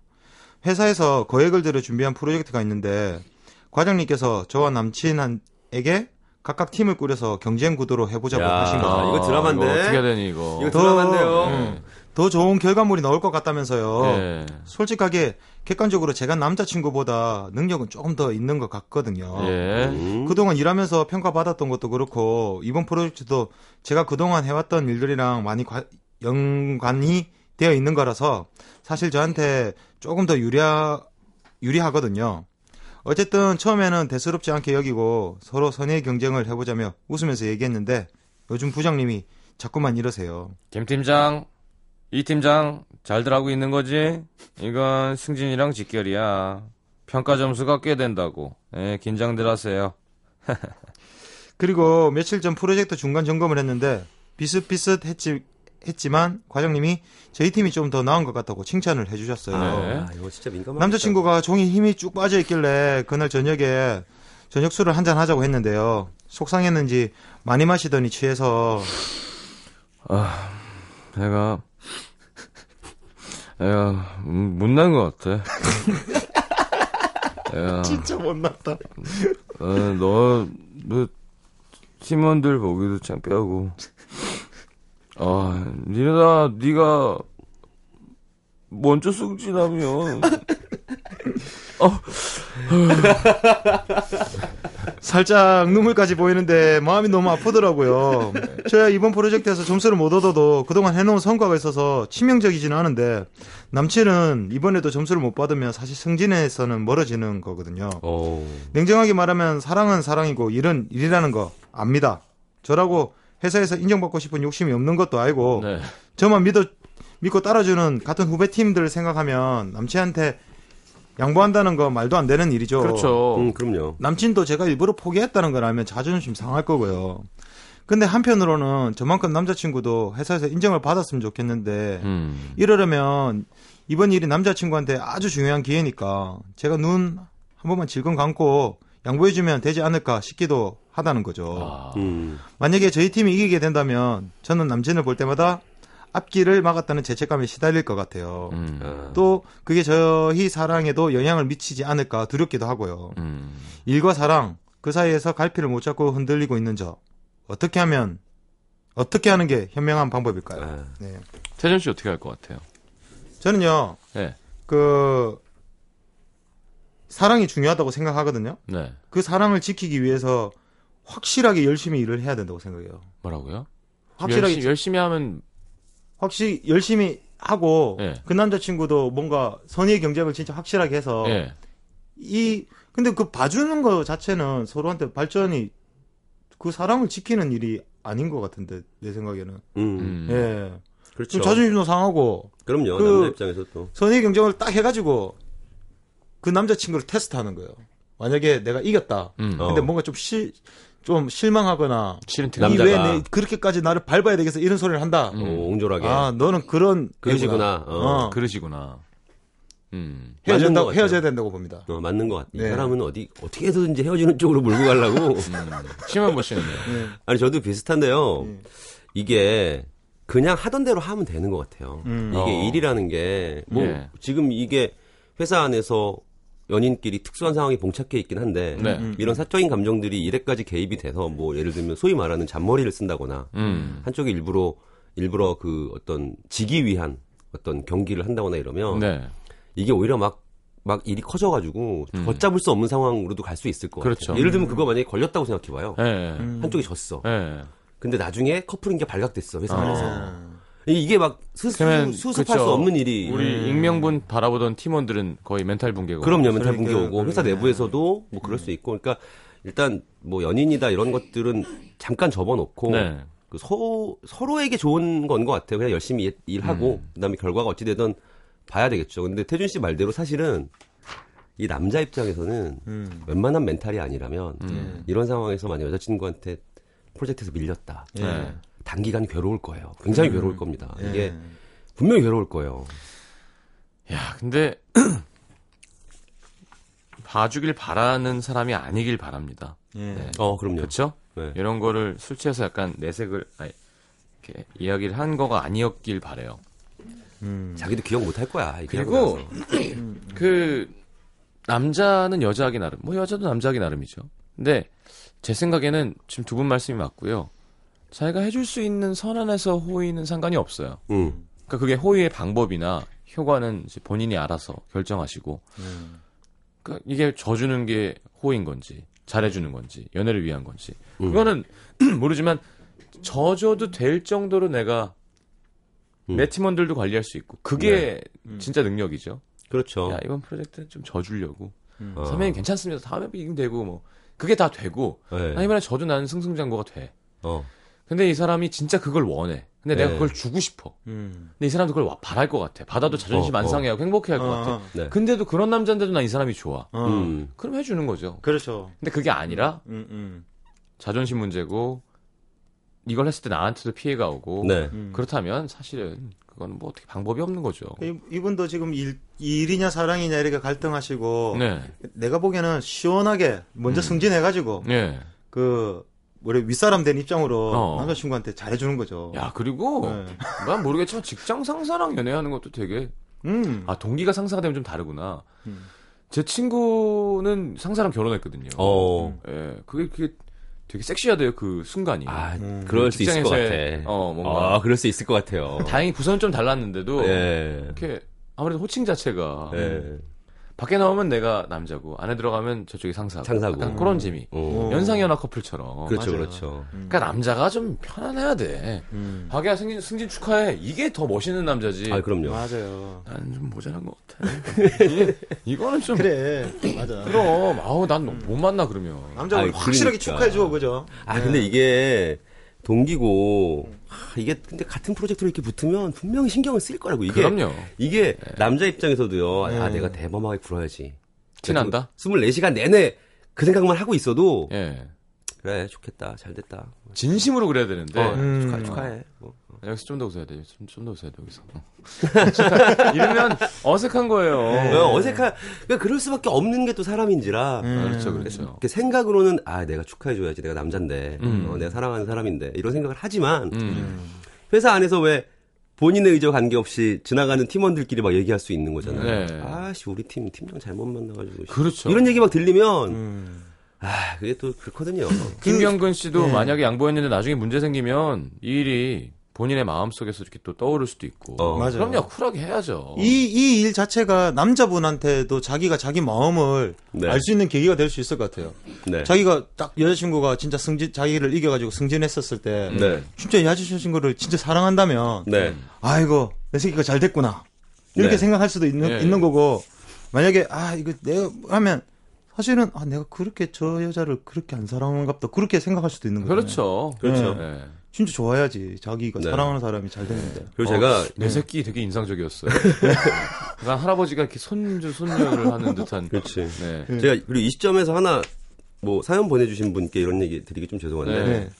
회사에서 거액을 들여 준비한 프로젝트가 있는데 과장님께서 저와 남친에게 각각 팀을 꾸려서 경쟁 구도로 해보자고 야, 하신 거죠. 아, 이거 드라마인데? 이거 어떻게 되니 이거? 이거 더- 드라마인데요. 네. 더 좋은 결과물이 나올 것 같다면서요. 예. 솔직하게 객관적으로 제가 남자친구보다 능력은 조금 더 있는 것 같거든요. 예. 음. 그동안 일하면서 평가받았던 것도 그렇고 이번 프로젝트도 제가 그동안 해왔던 일들이랑 많이 과- 연관이 되어 있는 거라서 사실 저한테 조금 더 유리하, 유리하거든요. 어쨌든 처음에는 대수롭지 않게 여기고 서로 선의 경쟁을 해보자며 웃으면서 얘기했는데 요즘 부장님이 자꾸만 이러세요. 김 팀장, 이 팀장 잘들 하고 있는 거지? 이건 승진이랑 직결이야. 평가 점수가 꽤 된다고. 예, 긴장들 하세요. 그리고 며칠 전 프로젝트 중간 점검을 했는데 비슷비슷했지 했지만 과장님이 저희 팀이 좀 더 나은 것 같다고 칭찬을 해주셨어요. 네. 아, 이거 진짜 민감한 남자친구가 종이 힘이 쭉 빠져 있길래 그날 저녁에 저녁 술을 한 잔 하자고 했는데요. 속상했는지 많이 마시더니 취해서 내가, 내가, 음, 못난 것 같아. 내가, 진짜 못났다. 어, 너, 너, 팀원들 보기도 창피하고. 아, 니나, 니가, 먼저 승진하면, 살짝 눈물까지 보이는데 마음이 너무 아프더라고요. 저야 이번 프로젝트에서 점수를 못 얻어도 그동안 해놓은 성과가 있어서 치명적이지는 않은데 남친은 이번에도 점수를 못 받으면 사실 승진에서는 멀어지는 거거든요. 어. 냉정하게 말하면 사랑은 사랑이고 일은 일이라는 거 압니다. 저라고 회사에서 인정받고 싶은 욕심이 없는 것도 알고 네. 저만 믿어 믿고 따라주는 같은 후배 팀들 생각하면 남친한테 양보한다는 거 말도 안 되는 일이죠. 그렇죠. 음, 그럼요. 남친도 제가 일부러 포기했다는 걸 알면 자존심 상할 거고요. 근데 한편으로는 저만큼 남자친구도 회사에서 인정을 받았으면 좋겠는데 음. 이러려면 이번 일이 남자친구한테 아주 중요한 기회니까 제가 눈 한 번만 질끈 감고 양보해주면 되지 않을까 싶기도 하다는 거죠. 아. 음. 만약에 저희 팀이 이기게 된다면 저는 남친을 볼 때마다 앞길을 막았다는 죄책감에 시달릴 것 같아요. 음. 아. 또 그게 저희 사랑에도 영향을 미치지 않을까 두렵기도 하고요. 음. 일과 사랑 그 사이에서 갈피를 못 잡고 흔들리고 있는 저 어떻게 하면 어떻게 하는 게 현명한 방법일까요? 아. 네. 태준 씨 어떻게 할 것 같아요? 저는요 네. 그 사랑이 중요하다고 생각하거든요. 네. 그 사랑을 지키기 위해서 확실하게 열심히 일을 해야 된다고 생각해요. 뭐라고요? 확실하게 열심히, 열심히 하면 확실히 열심히 하고 예. 그 남자친구도 뭔가 선의의 경쟁을 진짜 확실하게 해서 예. 이 근데 그 봐주는 거 자체는 서로한테 발전이 그 사랑을 지키는 일이 아닌 것 같은데 내 생각에는 음. 음. 예 그렇죠. 좀 자존심도 상하고 그럼요. 그- 남자 입장에서 또. 선의 경쟁을 딱 해가지고 그 남자친구를 테스트하는 거예요 만약에 내가 이겼다 음. 어. 근데 뭔가 좀실 좀 실망하거나 싫은. 이왜 그렇게까지 나를 밟아야 되겠어 이런 소리를 한다 음. 어, 옹졸하게. 아 너는 그런 그러시구나. 어. 어. 그러시구나. 음. 같아요. 헤어져야 된다고 봅니다 어, 맞는 것 같아. 이 네. 사람은 어디 어떻게 해서든지 헤어지는 쪽으로 몰고 가려고. 음. 심한 보시는데요. 아니 저도 비슷한데요. 예. 이게 그냥 하던 대로 하면 되는 것 같아요. 음. 이게 어. 일이라는 게뭐 예. 지금 이게 회사 안에서 연인끼리 특수한 상황이 봉착해 있긴 한데 네. 이런 사적인 감정들이 일에까지 개입이 돼서 뭐 예를 들면 소위 말하는 잔머리를 쓴다거나 음. 한쪽이 일부러 일부러 그 어떤 지기 위한 어떤 경기를 한다거나 이러면 네. 이게 오히려 막, 막 일이 커져가지고 음. 걷잡을 수 없는 상황으로도 갈 수 있을 것 그렇죠. 같아요. 예를 들면 그거 만약에 걸렸다고 생각해봐요. 예. 음. 한쪽이 졌어. 예. 근데 나중에 커플인 게 발각됐어 회사 어. 안에서. 이게 막 수, 수습할 그쵸. 수 없는 일이. 우리 익명분 바라보던 팀원들은 거의 멘탈 붕괴고. 그럼요, 멘탈 붕괴 오고 회사. 내부에서도 뭐 그럴 수 있고, 그러니까 일단 뭐 연인이다 이런 것들은 잠깐 접어놓고 네. 그 서, 서로에게 좋은 건 것 같아요. 그냥 열심히 일- 일하고 음. 그다음에 결과가 어찌 되든 봐야 되겠죠. 근데 태준 씨 말대로 사실은 이 남자 입장에서는 음. 웬만한 멘탈이 아니라면 음. 이런 상황에서 만약 여자친구한테 프로젝트에서 밀렸다. 예. 네. 단기간 괴로울 거예요. 굉장히 음. 괴로울 겁니다. 예. 이게 분명히 괴로울 거예요. 야, 근데 봐주길 바라는 사람이 아니길 바랍니다. 예. 네. 어, 그럼요. 그렇죠? 네. 이런 거를 술 취해서 약간 내색을 아니, 이렇게 이야기를 한 거가 아니었길 바래요. 음. 자기도 기억 못 할 거야. 그리고. 그 남자는 여자하기 나름, 뭐 여자도 남자하기 나름이죠. 근데 제 생각에는 지금 두 분 말씀이 맞고요. 자기가 해줄 수 있는 선언에서 호의는 상관이 없어요. 음. 그러니까 그게 호의의 방법이나 효과는 이제 본인이 알아서 결정하시고. 음. 그러니까 이게 져주는 게 호의인 건지, 잘해주는 건지, 연애를 위한 건지. 음. 그거는 모르지만 져줘도 될 정도로 내가 음. 내 팀원들도 관리할 수 있고 그게 음. 진짜 능력이죠. 그렇죠. 야 이번 프로젝트는 좀 져주려고. 음. 어. 선배님 괜찮습니다. 다음에 이기면 되고 뭐 그게 다 되고. 네. 아 이번에 저도 나는 승승장구가 돼. 어. 근데 이 사람이 진짜 그걸 원해. 근데 내가 네. 그걸 주고 싶어. 음. 근데 이 사람도 그걸 와- 바랄 것 같아. 받아도 자존심 어, 안 어. 상해하고 행복해할 것 같아. 어, 네. 근데도 그런 남자인데도 난 이 사람이 좋아. 어. 음. 그럼 해주는 거죠. 그렇죠. 근데 그게 아니라 음, 음. 자존심 문제고 이걸 했을 때 나한테도 피해가 오고 네. 음. 그렇다면 사실은 그건 뭐 어떻게 방법이 없는 거죠. 이- 이분도 지금 일, 일이냐 사랑이냐 이렇게 갈등하시고 네. 내가 보기에는 시원하게 먼저 음. 승진해가지고 네. 그 우리 윗사람 된 입장으로 어. 남자친구한테 잘해주는 거죠. 야 그리고 네. 난 모르겠지만 직장 상사랑 연애하는 것도 되게 음. 아 동기가 상사가 되면 좀 다르구나. 음. 제 친구는 상사랑 결혼했거든요. 어. 예, 그게 그게 되게 섹시하대요 그 순간이. 아, 음. 그럴 수 있을 것 같아. 어, 뭔가. 아, 그럴 수 있을 것 같아요. 다행히 부서는 좀 달랐는데도 예. 이렇게 아무래도 호칭 자체가 예. 밖에 나오면 내가 남자고 안에 들어가면 저쪽이 상사고. 상사고. 약간 그런 재미. 어. 연상연하 커플처럼. 그렇죠, 맞아요. 그렇죠. 그러니까 남자가 좀 편안해야 돼. 음. 자기야 승진, 승진 축하해. 이게 더 멋있는 남자지. 아, 그럼요. 맞아요. 나는 좀 모자란 것 같아. 이게- 이거는 좀. 그래. 맞아. 그럼 아우 난 못 만나 그러면. 남자가 아이, 확실하게 그러니까. 축하해줘, 그죠? 아, 근데 이게 동기고 하, 이게 근데 같은 프로젝트로 이렇게 붙으면 분명히 신경을 쓸 거라고 이게 그럼요. 이게 남자 입장에서도요. 아 네. 내가 대범하게 굴어야지. 티난다? 24시간 내내 그 생각만 하고 있어도 예. 그래 좋겠다 잘 됐다. 진심으로 그래야 되는데 어, 음. 축하, 축하해. 뭐. 여기서 좀 더 웃어야 돼. 좀좀더 웃어야 돼 여기서. 어. 이러면 어색한 거예요. 어, 어색한 그러니까 그럴 수밖에 없는 게 또 사람인지라 음. 그렇죠, 그렇죠. 이렇게 생각으로는 아 내가 축하해줘야지 내가 남잔데 음. 어, 내가 사랑하는 사람인데 이런 생각을 하지만 음. 회사 안에서 왜 본인의 의지와 관계없이 지나가는 팀원들끼리 막 얘기할 수 있는 거잖아요. 네. 아씨 우리 팀 팀장 잘못 만나가지고 씨. 그렇죠. 이런 얘기 막 들리면 음. 아 그게 또 그렇거든요. 김경근 씨도 네. 만약에 양보했는데 나중에 문제 생기면 이 일이 본인의 마음속에서 이렇게 또 떠오를 수도 있고. 어. 맞아요. 그럼요, 쿨하게 해야죠. 이, 이 일 자체가 남자분한테도 자기가 자기 마음을 네. 알 수 있는 계기가 될 수 있을 것 같아요. 네. 자기가 딱 여자친구가 진짜 승진, 자기를 이겨가지고 승진했었을 때, 네. 진짜 여자친구를 진짜 사랑한다면, 네. 아이고, 내 새끼가 잘 됐구나. 이렇게 네. 생각할 수도 있는, 예. 있는 거고, 만약에, 아, 이거 내가 하면, 사실은, 아, 내가 그렇게 저 여자를 그렇게 안 사랑한갑다. 그렇게 생각할 수도 있는 거죠. 그렇죠. 그렇죠. 네. 진짜 좋아야지. 자기가 네. 사랑하는 사람이 잘 됐는데. 그리고 어, 제가 내 새끼 되게 인상적이었어요. 약간 할아버지가 이렇게 손주 손녀를 하는 듯한. 그렇지. 네. 제가 그리고 이 시점에서 하나 뭐 사연 보내주신 분께 이런 얘기 드리기 좀 죄송한데 네.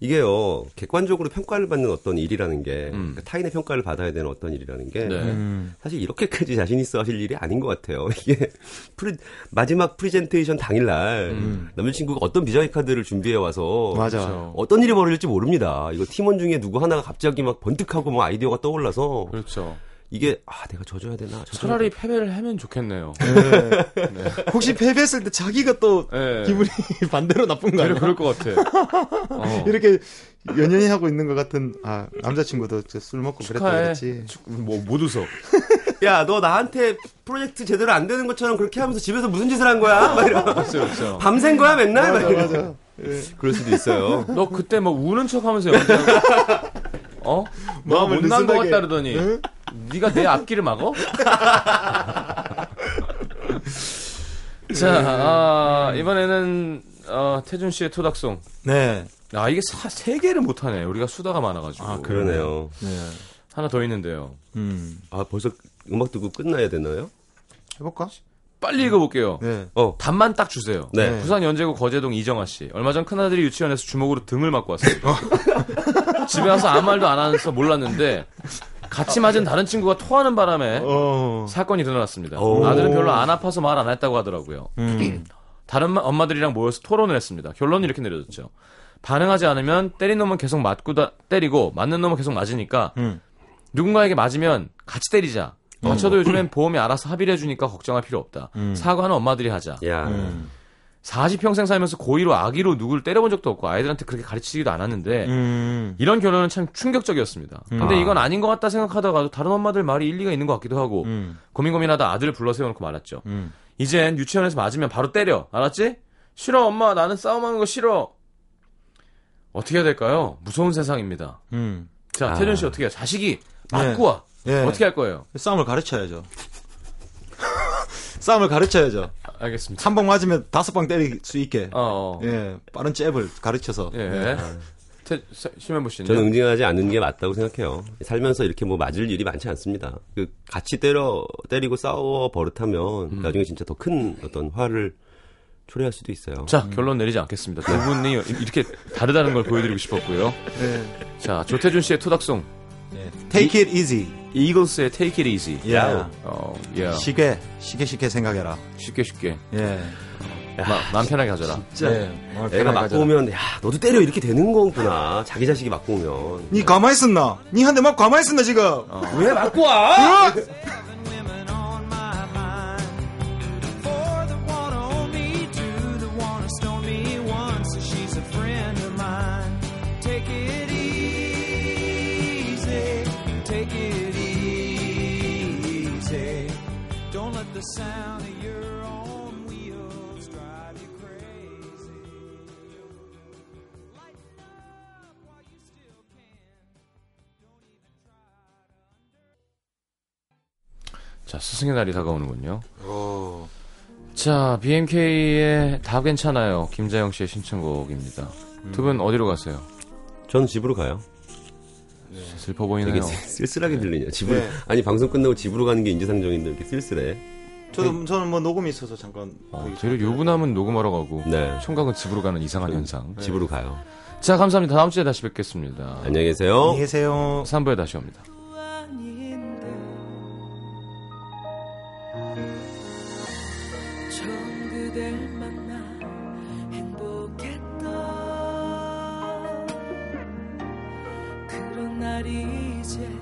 이게요 객관적으로 평가를 받는 어떤 일이라는 게 음. 그러니까 타인의 평가를 받아야 되는 어떤 일이라는 게 네. 음. 사실 이렇게까지 자신 있어 하실 일이 아닌 것 같아요. 이게 프리- 마지막 프리젠테이션 당일날 음. 남자친구가 어떤 비장의 카드를 준비해 와서 맞아. 어떤 일이 벌어질지 모릅니다. 이거 팀원 중에 누구 하나가 갑자기 막 번뜩하고 뭐 아이디어가 떠올라서 그렇죠. 이게 아 내가 져줘야 되나 져줘야 차라리 패배를 하면 좋겠네요. 네. 혹시 패배했을 때 자기가 또 네. 기분이 반대로 나쁜 거 되려 아니야? 그럴 것 같아. 어. 이렇게 연연히 하고 있는 것 같은 아 남자친구도 저술 먹고 그랬다. 그랬지. 뭐못 웃어. 야, 너 나한테 프로젝트 제대로 안 되는 것처럼 그렇게 하면서 집에서 무슨 짓을 한 거야? 막 이러. 그렇죠, 그렇죠. 밤샌 거야, 맨날? 막 맞아 이러. 맞아. 그럴 수도 있어요. 너 그때 뭐 우는 척 하면서 연기하고 어? 너 마음을 못난 것. 같다 그러더니 응? 네가 내 앞길을 막어? 자, 아, 이번에는 어, 태준 씨의 토닥송. 네. 아 이게 사, 세 개를 못 하네. 우리가 수다가 많아가지고. 아, 그러네요. 네. 하나 더 있는데요. 음. 아, 벌써 음악 듣고 끝나야 되나요? 해볼까? 빨리 읽어볼게요. 네. 어, 답만 딱 주세요. 네. 부산 연제구 거제동 이정아 씨. 얼마 전 큰아들이 유치원에서 주먹으로 등을 맞고 왔습니다. 집에 와서 아무 말도 안 하면서 몰랐는데 같이 맞은 다른 친구가 토하는 바람에 어. 사건이 일어났습니다. 오. 아들은 별로 안 아파서 말 안 했다고 하더라고요. 음. 다른 마- 엄마들이랑 모여서 토론을 했습니다. 결론은 이렇게 내려졌죠. 반응하지 않으면 때린 놈은 계속 맞고 다, 때리고 맞는 놈은 계속 맞으니까 음. 누군가에게 맞으면 같이 때리자. 다쳐도 요즘엔 보험이 알아서 합의를 해주니까 걱정할 필요 없다. 음. 사과는 엄마들이 하자. 야. 음. 40평생 살면서 고의로 악의로 누구를 때려본 적도 없고 아이들한테 그렇게 가르치지도 않았는데 음. 이런 결론은 참 충격적이었습니다. 근데 이건 아닌 것 같다 생각하다가도 다른 엄마들 말이 일리가 있는 것 같기도 하고 음. 고민 고민하다 아들을 불러 세워놓고 말았죠. 음. 이젠 유치원에서 맞으면 바로 때려. 알았지? 싫어 엄마 나는 싸움하는 거 싫어. 어떻게 해야 될까요? 무서운 세상입니다. 음. 자 아. 태준 씨 어떻게 해요? 자식이 맞고 와. 예. 어떻게 할 거예요? 싸움을 가르쳐야죠. 싸움을 가르쳐야죠. 알겠습니다. 한 방 맞으면 다섯 방 때릴 수 있게. 어, 어. 예. 빠른 잽을 가르쳐서. 예. 태, 심현보 씨는 저는 응징하지 않는 게 맞다고 생각해요. 살면서 이렇게 뭐 맞을 일이 많지 않습니다. 그 같이 때려 때리고 싸워 버릇하면 나중에 진짜 더 큰 어떤 화를 초래할 수도 있어요. 자 결론 내리지 않겠습니다. 두 분이 이렇게 다르다는 걸 보여드리고 싶었고요. 예. 자 조태준 씨의 토닥송 예. Take it easy. 이글스의 Take It Easy. 예. 어, 예. 시계, 시계 시계 생각해라. 쉽게 쉽게 예. 마, 마음 편하게 가져라. 진짜 예. 마음을 애가 편하게 맞고 가져라. 오면 야 너도 때려 이렇게 되는 거구나. 자기 자식이 맞고 오면 니 가만히 있었나? 니한대 맞고 가만히 있었나 지금? 왜 맞고 와? take it easy. Don't let the sound of your own wheels drive you crazy. Lighten up while you still can. Don't even try to 자 스승의 날이 다가오는군요. 오. 자 BMK의 다 괜찮아요. 김자영 씨의 신청곡입니다. 두분 어디로 가세요? 저는 집으로 가요. 슬퍼 보이네요. 되게 쓸쓸하게 들리냐. 집으로 네. 아니 방송 끝나고 집으로 가는 게 인지상정인데 이렇게 쓸쓸해. 저도 저는 뭐 녹음이 있어서 잠깐 어, 거기 되려 유부남은 녹음하러 가고 네. 총각은 집으로 가는 이상한 현상. 집으로 가요. 자, 감사합니다. 다음 주에 다시 뵙겠습니다. 안녕히 계세요. 안녕히 계세요. 3부에 다시 옵니다. 그런 날이 이제